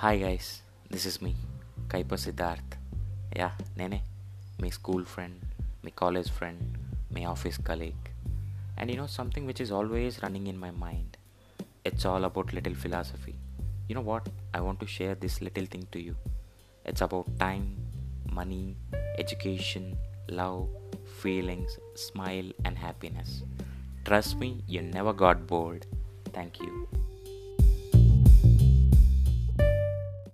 Hi guys, this is me, Kaipa Siddharth. Yeah, nee my school friend, my college friend, my office colleague. And you know something which is always running in my mind. It's all about little philosophy. You know what? I want to share this little thing to you. It's about time, money, education, love, feelings, smile and happiness. Trust me, you never got bored. Thank you.